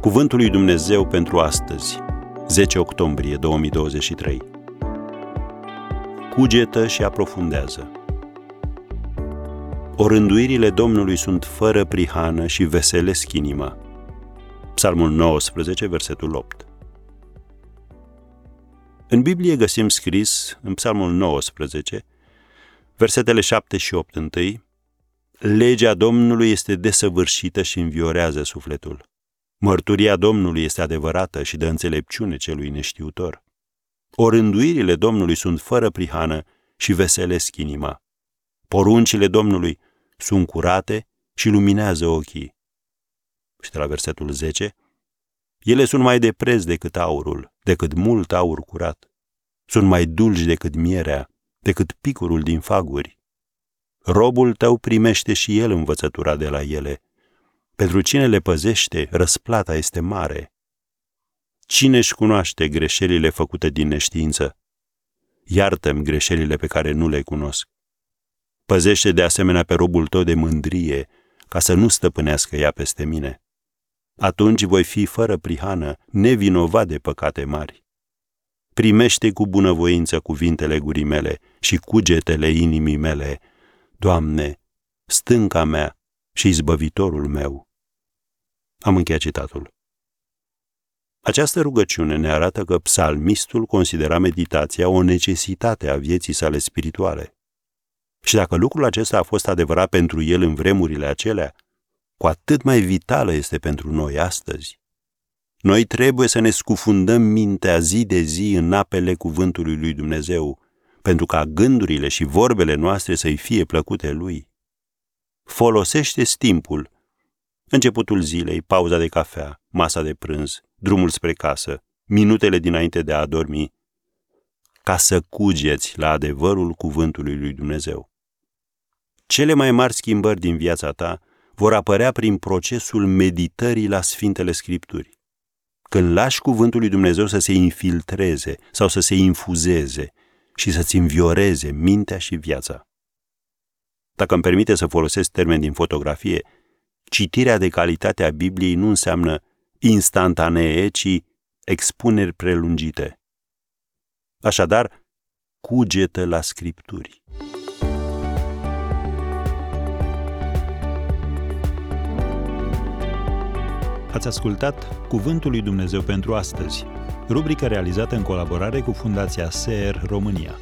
Cuvântul lui Dumnezeu pentru astăzi, 10 octombrie 2023. Cugetă și aprofundează. Orânduirile Domnului sunt fără prihană și veselesc inima. Psalmul 19, versetul 8. În Biblie găsim scris, în Psalmul 19, versetele 7 și 8 întâi, Legea Domnului este desăvârșită și înviorează sufletul. Mărturia Domnului este adevărată și dă înțelepciune celui neștiutor. Orânduirile Domnului sunt fără prihană și veselesc inima. Poruncile Domnului sunt curate și luminează ochii. Și de la versetul 10, ele sunt mai de preț decât aurul, decât mult aur curat. Sunt mai dulci decât mierea, decât picurul din faguri. Robul tău primește și el învățătura de la ele. Pentru cine le păzește, răsplata este mare. Cine își cunoaște greșelile făcute din neștiință? Iartă-mi greșelile pe care nu le cunosc. Păzește de asemenea pe robul tău de mândrie, ca să nu stăpânească ea peste mine. Atunci voi fi fără prihană, nevinovat de păcate mari. Primește cu bunăvoință cuvintele gurii mele și cugetele inimii mele, Doamne, stânca mea și izbăvitorul meu. Am încheiat citatul. Această rugăciune ne arată că psalmistul considera meditația o necesitate a vieții sale spirituale. Și dacă lucrul acesta a fost adevărat pentru el în vremurile acelea, cu atât mai vitală este pentru noi astăzi. Noi trebuie să ne scufundăm mintea zi de zi în apele cuvântului lui Dumnezeu, pentru ca gândurile și vorbele noastre să-i fie plăcute lui. Folosește timpul, începutul zilei, pauza de cafea, masa de prânz, drumul spre casă, minutele dinainte de a dormi, ca să cugeți la adevărul cuvântului lui Dumnezeu. Cele mai mari schimbări din viața ta vor apărea prin procesul meditării la Sfintele Scripturi. Când lași cuvântul lui Dumnezeu să se infiltreze sau să se infuzeze și să-ți învioreze mintea și viața. Dacă îmi permite să folosesc termeni din fotografie, citirea de calitate a Bibliei nu înseamnă instantanee, ci expuneri prelungite. Așadar, cugetă la Scripturi. Ați ascultat Cuvântul lui Dumnezeu pentru astăzi, rubrica realizată în colaborare cu Fundația SER România.